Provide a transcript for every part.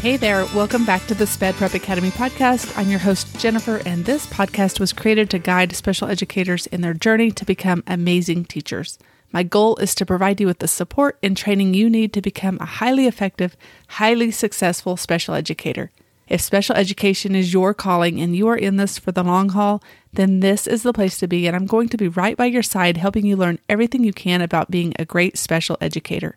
Hey there, welcome back to the SPED Prep Academy podcast. I'm your host, Jennifer, and this podcast was created to guide special educators in their journey to become amazing teachers. My goal is to provide you with the support and training you need to become a highly effective, highly successful special educator. If special education is your calling and you are in this for the long haul, then this is the place to be, and I'm going to be right by your side helping you learn everything you can about being a great special educator.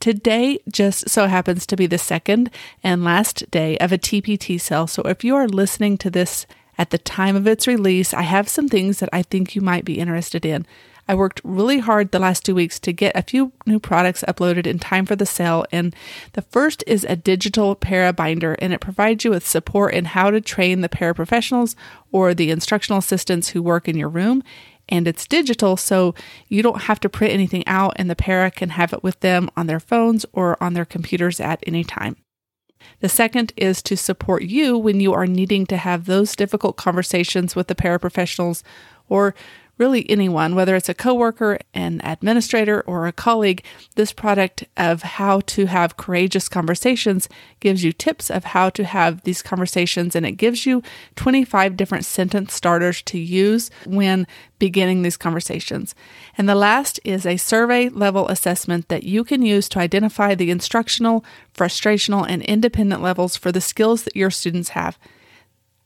Today just so happens to be the second and last day of a TPT sale. So if you are listening to this at the time of its release, I have some things that I think you might be interested in. I worked really hard the last two weeks to get a few new products uploaded in time for the sale. And the first is a digital para binder, and it provides you with support in how to train the paraprofessionals or the instructional assistants who work in your room and it's digital, so you don't have to print anything out, and the para can have it with them on their phones or on their computers at any time. The second is to support you when you are needing to have those difficult conversations with the paraprofessionals or really anyone, whether it's a coworker, an administrator, or a colleague, this product of how to have courageous conversations gives you tips of how to have these conversations and it gives you 25 different sentence starters to use when beginning these conversations. And the last is a survey level assessment that you can use to identify the instructional, frustrational, and independent levels for the skills that your students have.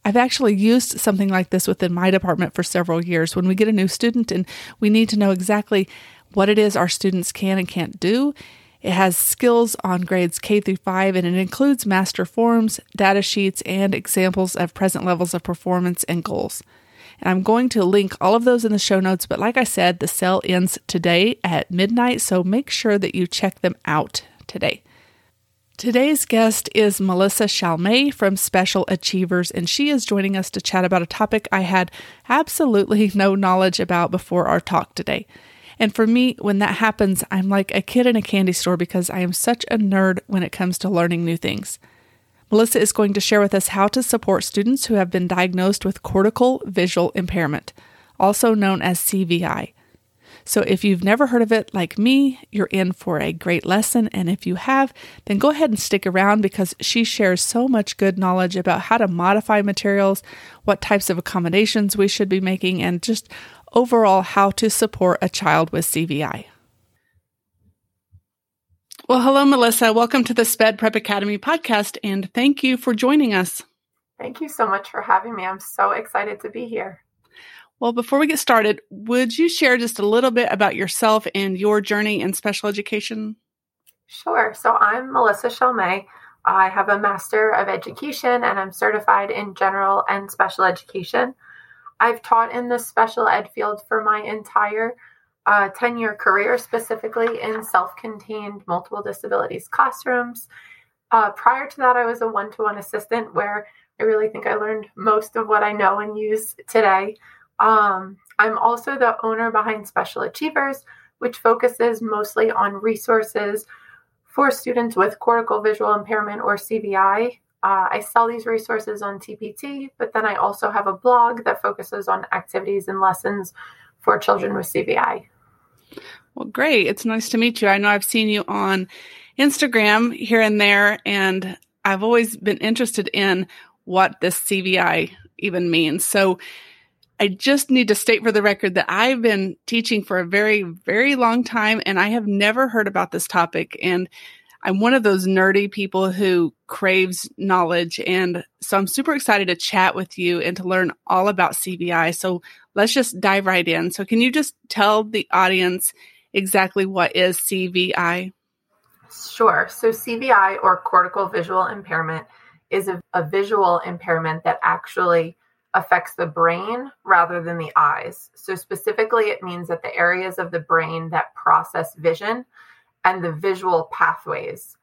I've actually used something like this within my department for several years. When we get a new student and we need to know exactly what it is our students can and can't do, it has skills on grades K through 5 and it includes master forms, data sheets, and examples of present levels of performance and goals. And I'm going to link all of those in the show notes, but like I said, the sale ends today at midnight, so make sure that you check them out today. Today's guest is Melissa Chalmé from Special Achievers, and she is joining us to chat about a topic I had absolutely no knowledge about before our talk today. And for me, when that happens, I'm like a kid in a candy store because I am such a nerd when it comes to learning new things. Melissa is going to share with us how to support students who have been diagnosed with cortical visual impairment, also known as CVI. So if you've never heard of it like me, you're in for a great lesson. And if you have, then go ahead and stick around because she shares so much good knowledge about how to modify materials, what types of accommodations we should be making, and just overall how to support a child with CVI. Well, hello, Melissa. Welcome to the SPED Prep Academy podcast, and thank you for joining us. Thank you so much for having me. I'm so excited to be here. Well, before we get started, would you share just a little bit about yourself and your journey in special education? Sure. So I'm Melissa Chalmé. I have a Master of Education and I'm certified in general and special education. I've taught in the special ed field for my entire 10 uh, year career, specifically in self contained multiple disabilities classrooms. Uh, prior to that, I was a one to one assistant where I really think I learned most of what I know and use today. Um, I'm also the owner behind Special Achievers, which focuses mostly on resources for students with cortical visual impairment or CVI. Uh, I sell these resources on TPT, but then I also have a blog that focuses on activities and lessons for children with CVI. Well, great. It's nice to meet you. I know I've seen you on Instagram here and there, and I've always been interested in what this CVI even means. So, I just need to state for the record that I've been teaching for a very, very long time and I have never heard about this topic. And I'm one of those nerdy people who craves knowledge. And so I'm super excited to chat with you and to learn all about CVI. So let's just dive right in. So can you just tell the audience exactly what is CVI? Sure. So CVI or cortical visual impairment is a, a visual impairment that actually affects the brain rather than the eyes. So, specifically, it means that the areas of the brain that process vision and the visual pathways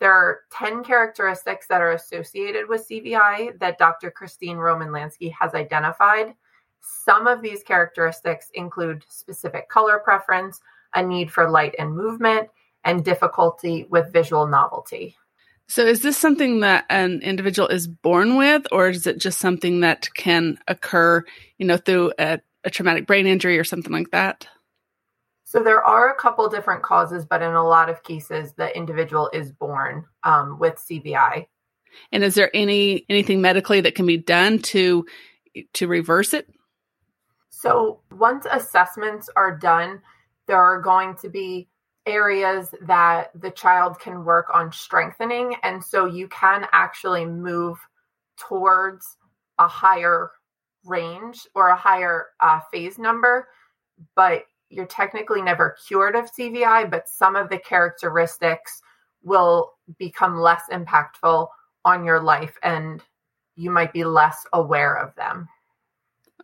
There are 10 characteristics that are associated with CVI that Dr. Christine Roman Lantzy has identified. Some of these characteristics include specific color preference, a need for light and movement, and difficulty with visual novelty. So, is this something that an individual is born with, or is it just something that can occur, you know, through a, a traumatic brain injury or something like that? So, there are a couple different causes, but in a lot of cases, the individual is born um, with CVI. And is there any anything medically that can be done to to reverse it? So, once assessments are done, there are going to be areas that the child can work on strengthening. And so you can actually move towards a higher range or a higher uh, phase number, but you're technically never cured of CVI, but some of the characteristics will become less impactful on your life and you might be less aware of them.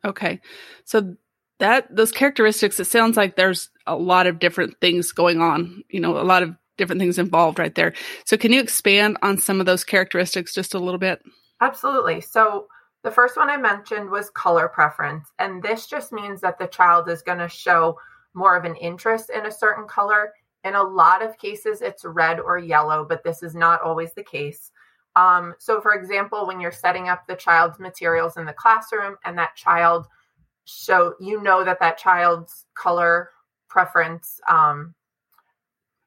Okay. So that those characteristics it sounds like there's a lot of different things going on you know a lot of different things involved right there. So can you expand on some of those characteristics just a little bit? Absolutely. So the first one i mentioned was color preference and this just means that the child is going to show more of an interest in a certain color. In a lot of cases it's red or yellow but this is not always the case. Um, so for example when you're setting up the child's materials in the classroom and that child show you know that that child's color preference um,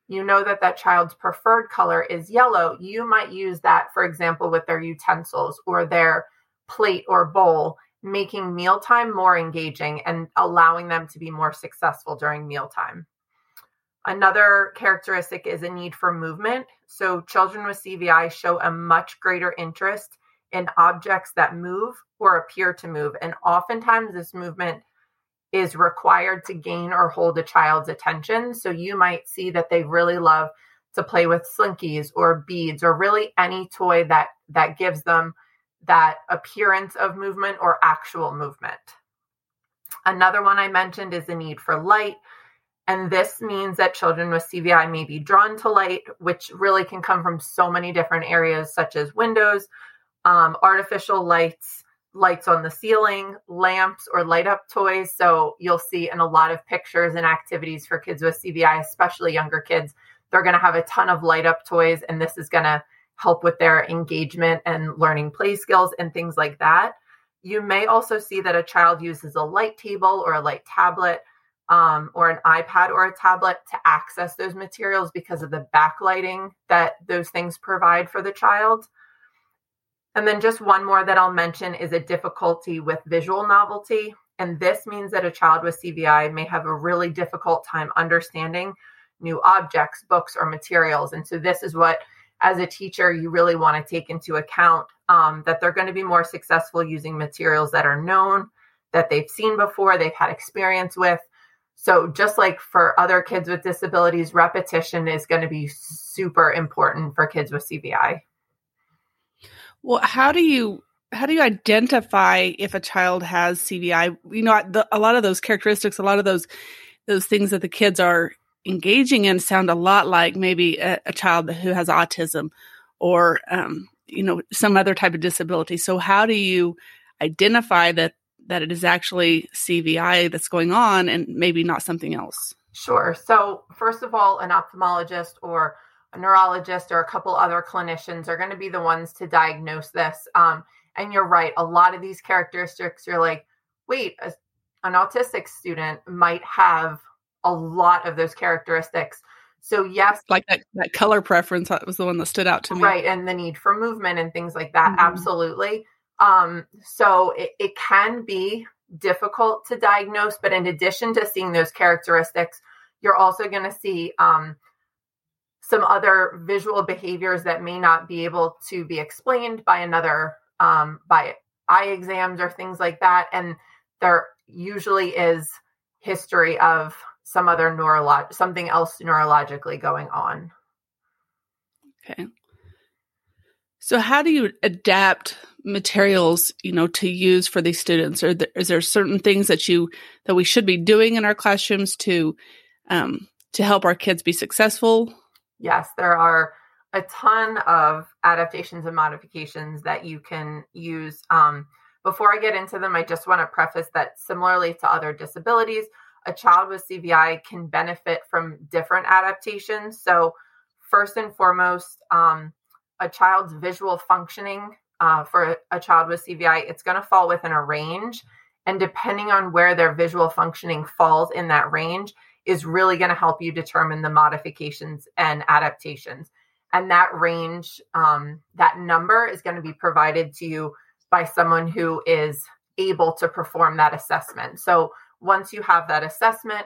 you know that that child's preferred color is yellow. You might use that for example with their utensils or their plate or bowl making mealtime more engaging and allowing them to be more successful during mealtime. Another characteristic is a need for movement. So children with cvi show a much greater interest in objects that move or appear to move. And oftentimes, this movement is required to gain or hold a child's attention. So you might see that they really love to play with slinkies or beads or really any toy that that gives them that appearance of movement or actual movement. Another one I mentioned is the need for light. And this means that children with CVI may be drawn to light, which really can come from so many different areas, such as windows, um, artificial lights, lights on the ceiling, lamps, or light up toys. So you'll see in a lot of pictures and activities for kids with CVI, especially younger kids, they're going to have a ton of light up toys, and this is going to help with their engagement and learning play skills and things like that. You may also see that a child uses a light table or a light tablet um, or an iPad or a tablet to access those materials because of the backlighting that those things provide for the child. And then just one more that I'll mention is a difficulty with visual novelty. And this means that a child with CVI may have a really difficult time understanding new objects, books, or materials. And so, this is what, as a teacher, you really want to take into account um, that they're going to be more successful using materials that are known, that they've seen before, they've had experience with. So, just like for other kids with disabilities, repetition is going to be super important for kids with CVI. Well, how do you how do you identify if a child has CVI? You know, the, a lot of those characteristics, a lot of those those things that the kids are engaging in sound a lot like maybe a, a child who has autism or um, you know some other type of disability. So how do you identify that that it is actually CVI that's going on and maybe not something else? Sure. So first of all, an ophthalmologist or neurologist or a couple other clinicians are going to be the ones to diagnose this. Um, and you're right, a lot of these characteristics, you're like, wait, a, an autistic student might have a lot of those characteristics. So yes, like that, that color preference that was the one that stood out to me. Right, and the need for movement and things like that. Mm-hmm. Absolutely. Um, so it, it can be difficult to diagnose, but in addition to seeing those characteristics, you're also going to see um, some other visual behaviors that may not be able to be explained by another um, by eye exams or things like that. And there usually is history of some other neurolog something else neurologically going on. Okay. So how do you adapt materials you know to use for these students? Or there, is there certain things that you that we should be doing in our classrooms to um, to help our kids be successful yes, there are a ton of adaptations and modifications that you can use. Um, before I get into them, I just want to preface that similarly to other disabilities, a child with CVI can benefit from different adaptations. So, first and foremost, um, a child's visual functioning uh, for a child with CVI, it's going to fall within a range. And depending on where their visual functioning falls in that range, is really going to help you determine the modifications and adaptations. And that range, um, that number is going to be provided to you by someone who is able to perform that assessment. So once you have that assessment,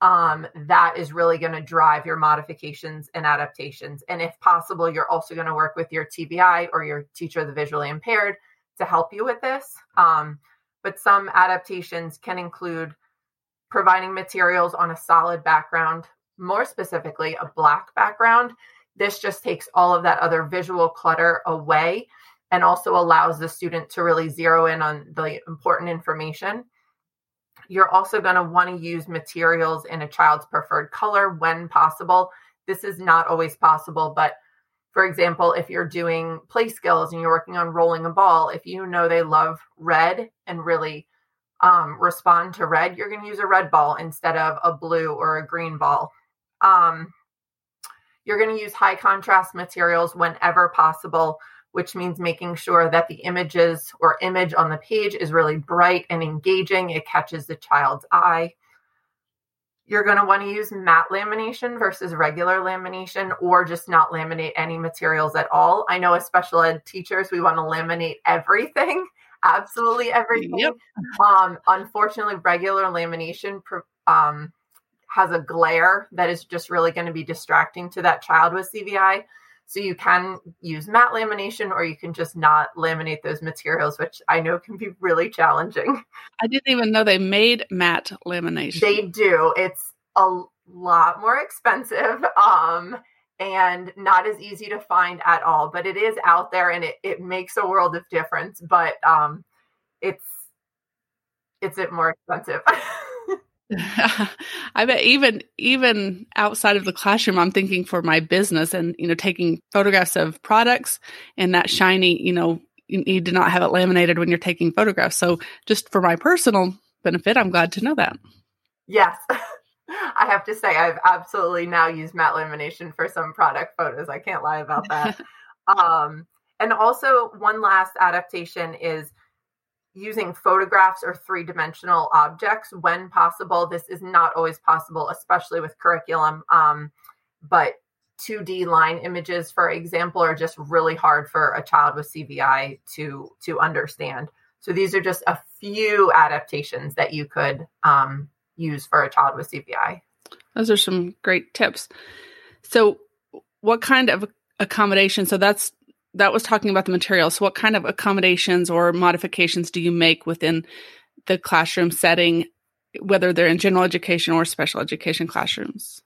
um, that is really going to drive your modifications and adaptations. And if possible, you're also going to work with your TVI or your teacher of the visually impaired to help you with this. Um, but some adaptations can include providing materials on a solid background, more specifically, a black background. This just takes all of that other visual clutter away and also allows the student to really zero in on the important information. You're also going to want to use materials in a child's preferred color when possible. This is not always possible, but for example, if you're doing play skills and you're working on rolling a ball, if you know they love red and really um, respond to red, you're going to use a red ball instead of a blue or a green ball. Um, you're going to use high contrast materials whenever possible, which means making sure that the images or image on the page is really bright and engaging. It catches the child's eye. You're going to want to use matte lamination versus regular lamination or just not laminate any materials at all. I know as special ed teachers, we want to laminate everything, absolutely everything. Yep. Um, unfortunately, regular lamination um, has a glare that is just really going to be distracting to that child with CVI. So you can use matte lamination or you can just not laminate those materials, which I know can be really challenging. I didn't even know they made matte lamination. They do. It's a lot more expensive um, and not as easy to find at all, but it is out there and it, it makes a world of difference. But um, it's it's it more expensive. I bet even even outside of the classroom, I'm thinking for my business and you know taking photographs of products and that shiny, you know, you need to not have it laminated when you're taking photographs. So just for my personal benefit, I'm glad to know that. Yes. I have to say I've absolutely now used matte lamination for some product photos. I can't lie about that. um, and also one last adaptation is using photographs or three dimensional objects when possible. This is not always possible, especially with curriculum. Um, but 2D line images, for example, are just really hard for a child with CVI to to understand. So these are just a few adaptations that you could um, use for a child with CVI. Those are some great tips. So, what kind of accommodation? So that's that was talking about the materials. So what kind of accommodations or modifications do you make within the classroom setting, whether they're in general education or special education classrooms?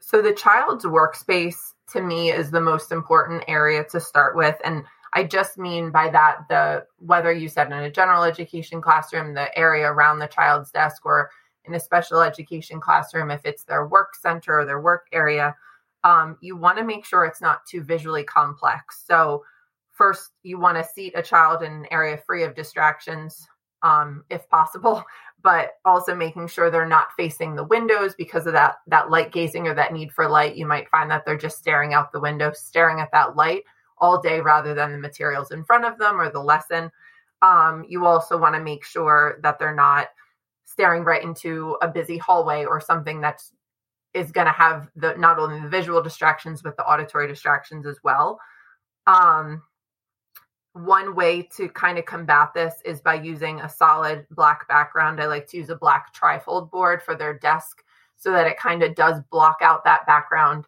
So the child's workspace to me is the most important area to start with. And I just mean by that the whether you said in a general education classroom, the area around the child's desk, or in a special education classroom, if it's their work center or their work area, um, you want to make sure it's not too visually complex. So, first, you want to seat a child in an area free of distractions, um, if possible, but also making sure they're not facing the windows because of that that light gazing or that need for light. You might find that they're just staring out the window, staring at that light all day rather than the materials in front of them or the lesson. Um, you also want to make sure that they're not staring right into a busy hallway or something that's is going to have the not only the visual distractions but the auditory distractions as well. Um, one way to kind of combat this is by using a solid black background. I like to use a black trifold board for their desk so that it kind of does block out that background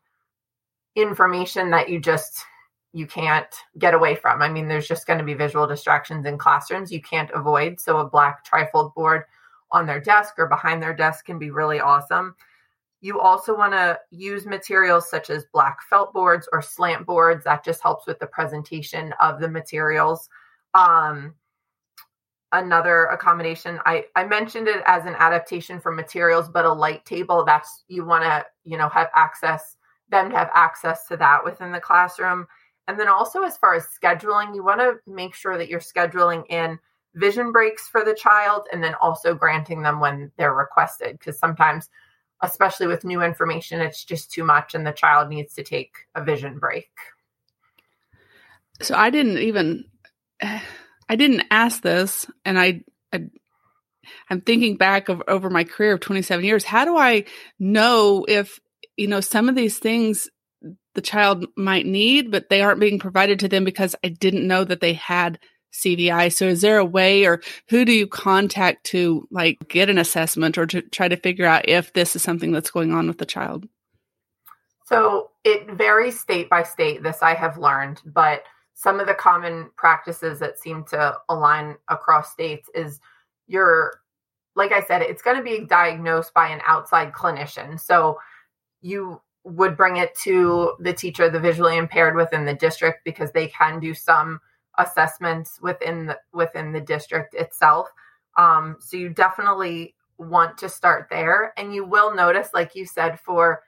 information that you just you can't get away from. I mean, there's just going to be visual distractions in classrooms you can't avoid. So a black trifold board on their desk or behind their desk can be really awesome. You also want to use materials such as black felt boards or slant boards. That just helps with the presentation of the materials. Um, another accommodation, I, I mentioned it as an adaptation for materials, but a light table, that's you want to, you know, have access them to have access to that within the classroom. And then also, as far as scheduling, you want to make sure that you're scheduling in vision breaks for the child and then also granting them when they're requested. Because sometimes, especially with new information, it's just too much and the child needs to take a vision break. So I didn't even, I didn't ask this, and I, I I'm thinking back of over my career of 27 years. How do I know if you know some of these things the child might need, but they aren't being provided to them because I didn't know that they had CVI. So is there a way or who do you contact to like get an assessment or to try to figure out if this is something that's going on with the child? So it varies state by state, this I have learned, but some of the common practices that seem to align across states is you're like I said, it's going to be diagnosed by an outside clinician. So you would bring it to the teacher, the visually impaired within the district, because they can do some assessments within the within the district itself. Um, so you definitely want to start there, and you will notice, like you said, for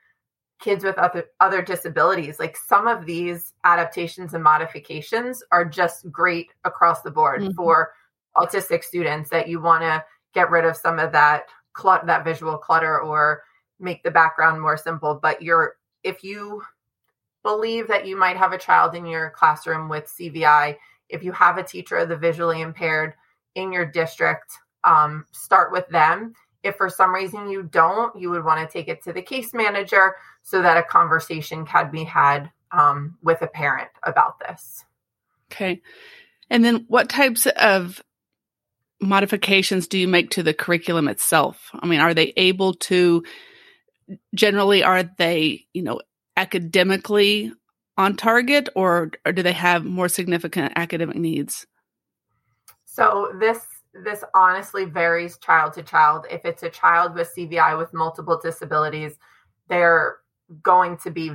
kids with other other disabilities, like some of these adaptations and modifications are just great across the board mm-hmm. for autistic students that you want to get rid of some of that clut that visual clutter or make the background more simple but you're if you believe that you might have a child in your classroom with cvi if you have a teacher of the visually impaired in your district um, start with them. If for some reason you don't you would want to take it to the case manager so that a conversation can be had um, with a parent about this. Okay. And then what types of modifications do you make to the curriculum itself? I mean, are they able to generally are they, you know, academically on target or, or do they have more significant academic needs? So this this honestly varies child to child. If it's a child with CVI with multiple disabilities, they're going to be,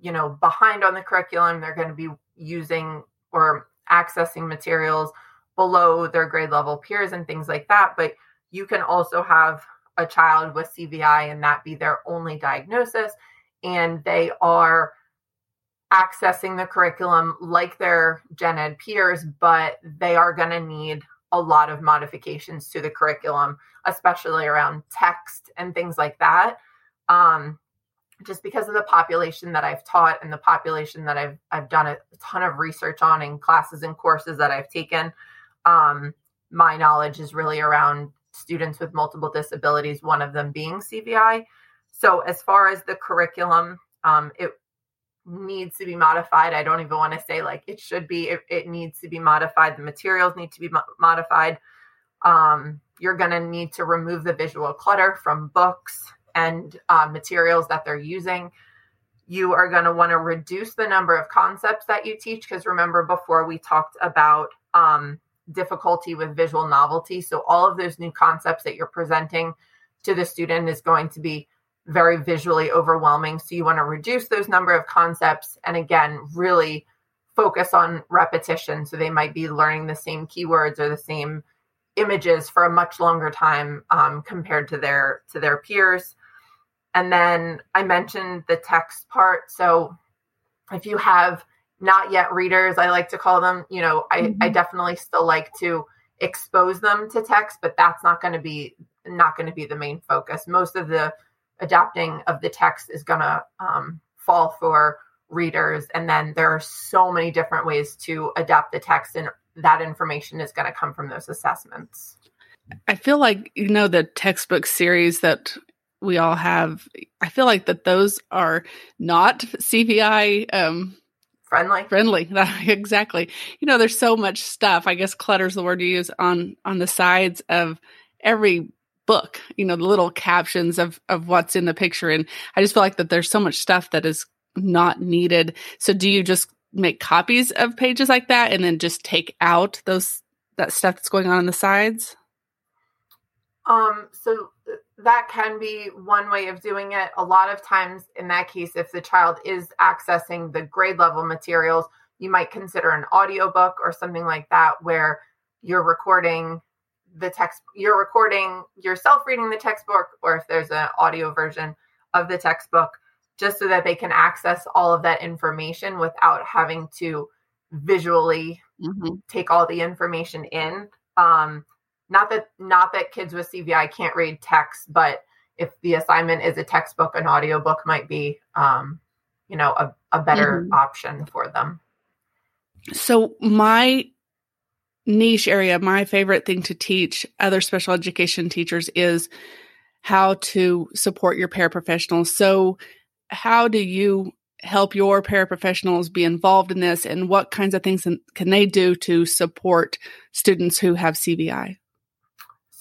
you know, behind on the curriculum. They're going to be using or accessing materials below their grade level peers and things like that. But you can also have a child with CVI and that be their only diagnosis, and they are accessing the curriculum like their gen ed peers, but they are going to need a lot of modifications to the curriculum, especially around text and things like that. Um, just because of the population that I've taught and the population that I've I've done a ton of research on in classes and courses that I've taken, um, my knowledge is really around students with multiple disabilities, one of them being CVI. So, as far as the curriculum, um, it needs to be modified. I don't even want to say like it should be, it, it needs to be modified. The materials need to be mo- modified. Um, you're going to need to remove the visual clutter from books and uh, materials that they're using. You are going to want to reduce the number of concepts that you teach because remember, before we talked about um, difficulty with visual novelty. So all of those new concepts that you're presenting to the student is going to be very visually overwhelming. So you want to reduce those number of concepts and again, really focus on repetition. So they might be learning the same keywords or the same images for a much longer time um, compared to their to their peers. And then I mentioned the text part. So if you have not yet readers. I like to call them you know i, mm-hmm. I definitely still like to expose them to text but that's not going to be not going to be the main focus. Most of the adapting of the text is going to um, fall for readers and then there are so many different ways to adapt the text and that information is going to come from those assessments. I feel like you know the textbook series that we all have i feel like that those are not cvi um, friendly? Friendly. Exactly. You know there's so much stuff. I guess clutter's the word you use on on the sides of every book you know the little captions of of what's in the picture. And i just feel like that there's so much stuff that is not needed. So do you just make copies of pages like that and then just take out those that stuff that's going on on the sides? Um so that can be one way of doing it. A lot of times, in that case, if the child is accessing the grade level materials, you might consider an audiobook or something like that where you're recording the text, you're recording yourself reading the textbook, or if there's an audio version of the textbook, just so that they can access all of that information without having to visually mm-hmm. take all the information in. Um, not that not that kids with CVI can't read text, but if the assignment is a textbook, an audiobook might be, um, you know, a, a better mm-hmm. option for them. So my niche area, my favorite thing to teach other special education teachers is how to support your paraprofessionals. So how do you help your paraprofessionals be involved in this and what kinds of things can they do to support students who have CVI?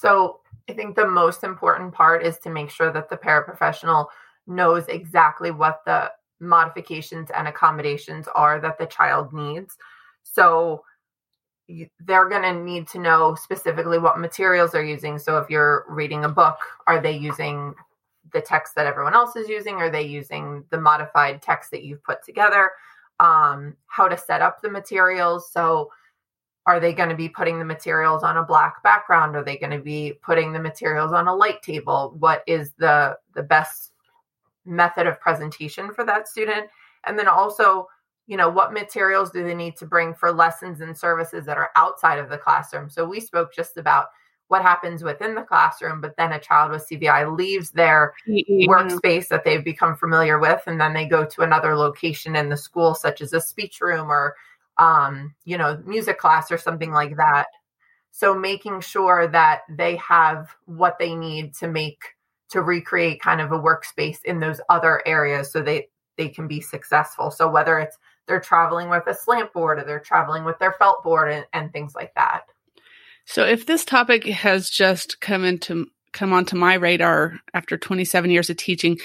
So, I think the most important part is to make sure that the paraprofessional knows exactly what the modifications and accommodations are that the child needs. So, they're going to need to know specifically what materials they're using. So, if you're reading a book, are they using the text that everyone else is using? Are they using the modified text that you've put together? Um, how to set up the materials. So, are they going to be putting the materials on a black background? Are they going to be putting the materials on a light table? What is the the best method of presentation for that student? And then also, you know, what materials do they need to bring for lessons and services that are outside of the classroom? So we spoke just about what happens within the classroom, but then a child with CVI leaves their mm-hmm. workspace that they've become familiar with, and then they go to another location in the school, such as a speech room or, um, you know, music class or something like that. So making sure that they have what they need to make to recreate kind of a workspace in those other areas so they they can be successful. So whether it's they're traveling with a slant board or they're traveling with their felt board and, and things like that. So if this topic has just come into come onto my radar after 27 years of teaching,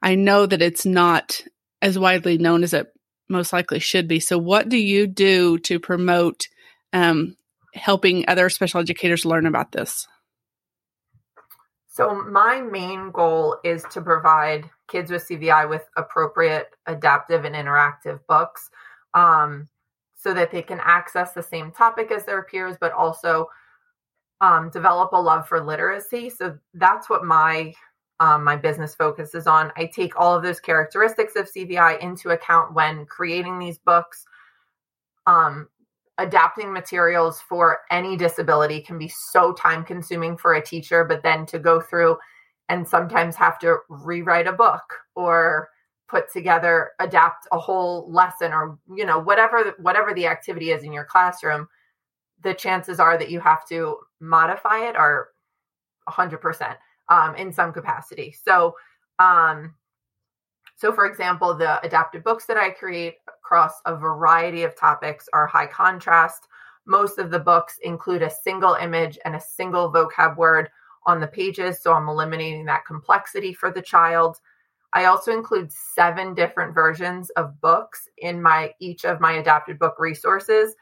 I know that it's not as widely known as it most likely should be. So what do you do to promote um, helping other special educators learn about this? So my main goal is to provide kids with CVI with appropriate adaptive and interactive books. Um, so that they can access the same topic as their peers, but also um, develop a love for literacy. So that's what my um, my business focuses on. I take all of those characteristics of CVI into account when creating these books. Um, adapting materials for any disability can be so time consuming for a teacher, but then to go through and sometimes have to rewrite a book or put together adapt a whole lesson or you know whatever whatever the activity is in your classroom the chances are that you have to modify it are 100% um, in some capacity so um, so for example the adapted books that i create across a variety of topics are high contrast most of the books include a single image and a single vocab word on the pages so i'm eliminating that complexity for the child I also include seven different versions of books in my each of my adapted book resources.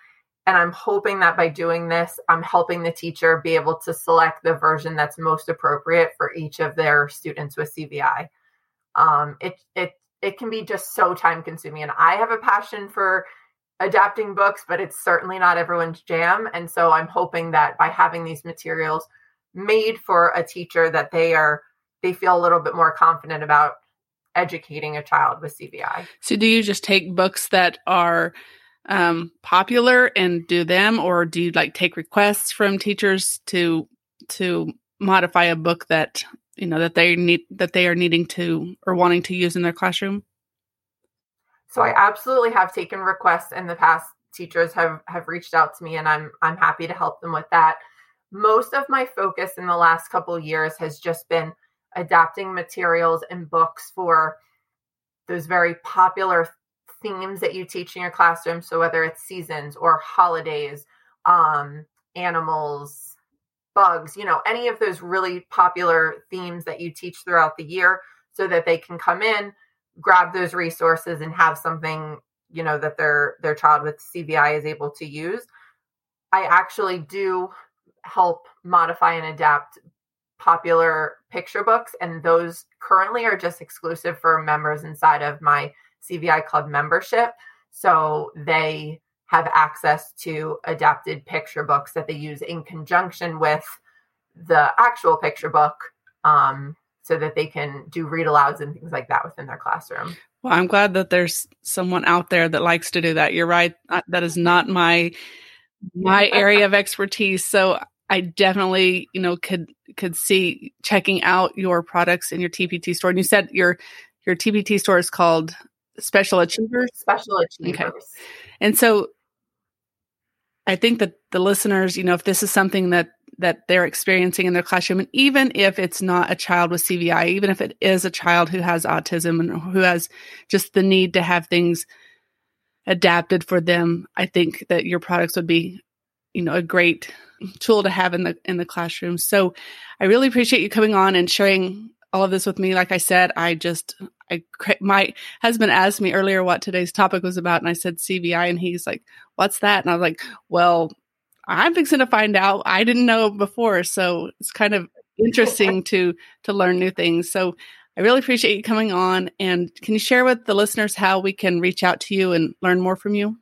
And I'm hoping that by doing this, I'm helping the teacher be able to select the version that's most appropriate for each of their students with CVI. Um, it it it can be just so time consuming, and I have a passion for adapting books, but it's certainly not everyone's jam. And so I'm hoping that by having these materials made for a teacher, that they are they feel a little bit more confident about educating a child with CVI. So, do you just take books that are um, popular and do them, or do you like take requests from teachers to to modify a book that you know that they need that they are needing to or wanting to use in their classroom? So, I absolutely have taken requests in the past. Teachers have have reached out to me, and I'm I'm happy to help them with that. Most of my focus in the last couple years has just been adapting materials and books for those very popular themes that you teach in your classroom. So whether it's seasons or holidays, um, animals, bugs, you know, any of those really popular themes that you teach throughout the year so that they can come in, grab those resources and have something, you know, that their their child with CVI is able to use. I actually do help modify and adapt popular picture books, and those currently are just exclusive for members inside of my CVI Club membership. So they have access to adapted picture books that they use in conjunction with the actual picture book. Um, so that they can do read alouds and things like that within their classroom. Well, I'm glad that there's someone out there that likes to do that. You're right. That is not my my area of expertise. So I definitely, you know, could could see checking out your products in your TPT store. And you said your your TPT store is called Special Achievers. Special Achievers. Okay. And so I think that the listeners, you know, if this is something that that they're experiencing in their classroom, and even if it's not a child with CVI, even if it is a child who has autism and who has just the need to have things adapted for them, I think that your products would be, you know, a great tool to have in the in the classroom. So I really appreciate you coming on and sharing all of this with me. Like I said, I just I my husband asked me earlier what today's topic was about, and I said CVI, and he's like, "What's that?" And I was like, "Well, I'm fixing to find out. I didn't know before, so it's kind of interesting to to learn new things." So I really appreciate you coming on. And can you share with the listeners how we can reach out to you and learn more from you?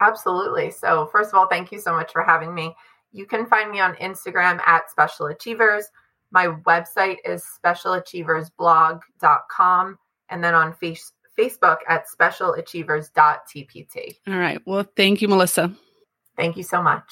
Absolutely. So, first of all, thank you so much for having me. You can find me on Instagram at Special Achievers. My website is specialachieversblog.com and then on face- Facebook at specialachievers.tpt. All right. Well, thank you, Melissa. Thank you so much.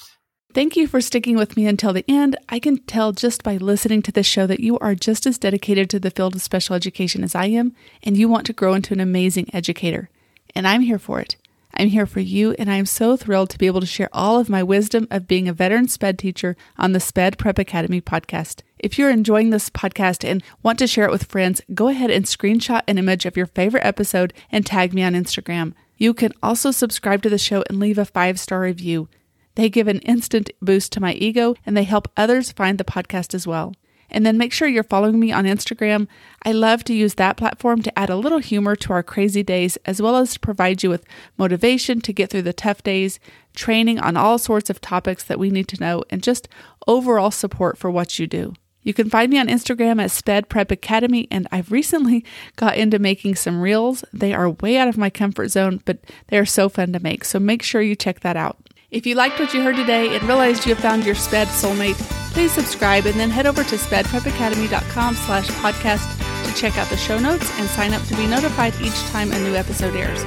Thank you for sticking with me until the end. I can tell just by listening to this show that you are just as dedicated to the field of special education as I am, and you want to grow into an amazing educator. And I'm here for it. I'm here for you, and I am so thrilled to be able to share all of my wisdom of being a veteran SPED teacher on the SPED Prep Academy podcast. If you're enjoying this podcast and want to share it with friends, go ahead and screenshot an image of your favorite episode and tag me on Instagram. You can also subscribe to the show and leave a five star review. They give an instant boost to my ego and they help others find the podcast as well. And then make sure you're following me on Instagram. I love to use that platform to add a little humor to our crazy days, as well as to provide you with motivation to get through the tough days, training on all sorts of topics that we need to know, and just overall support for what you do. You can find me on Instagram at Sped Prep Academy, and I've recently got into making some reels. They are way out of my comfort zone, but they are so fun to make. So make sure you check that out. If you liked what you heard today and realized you have found your SPED soulmate, please subscribe and then head over to spedprepacademy.com slash podcast to check out the show notes and sign up to be notified each time a new episode airs.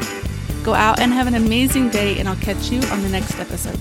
Go out and have an amazing day, and I'll catch you on the next episode.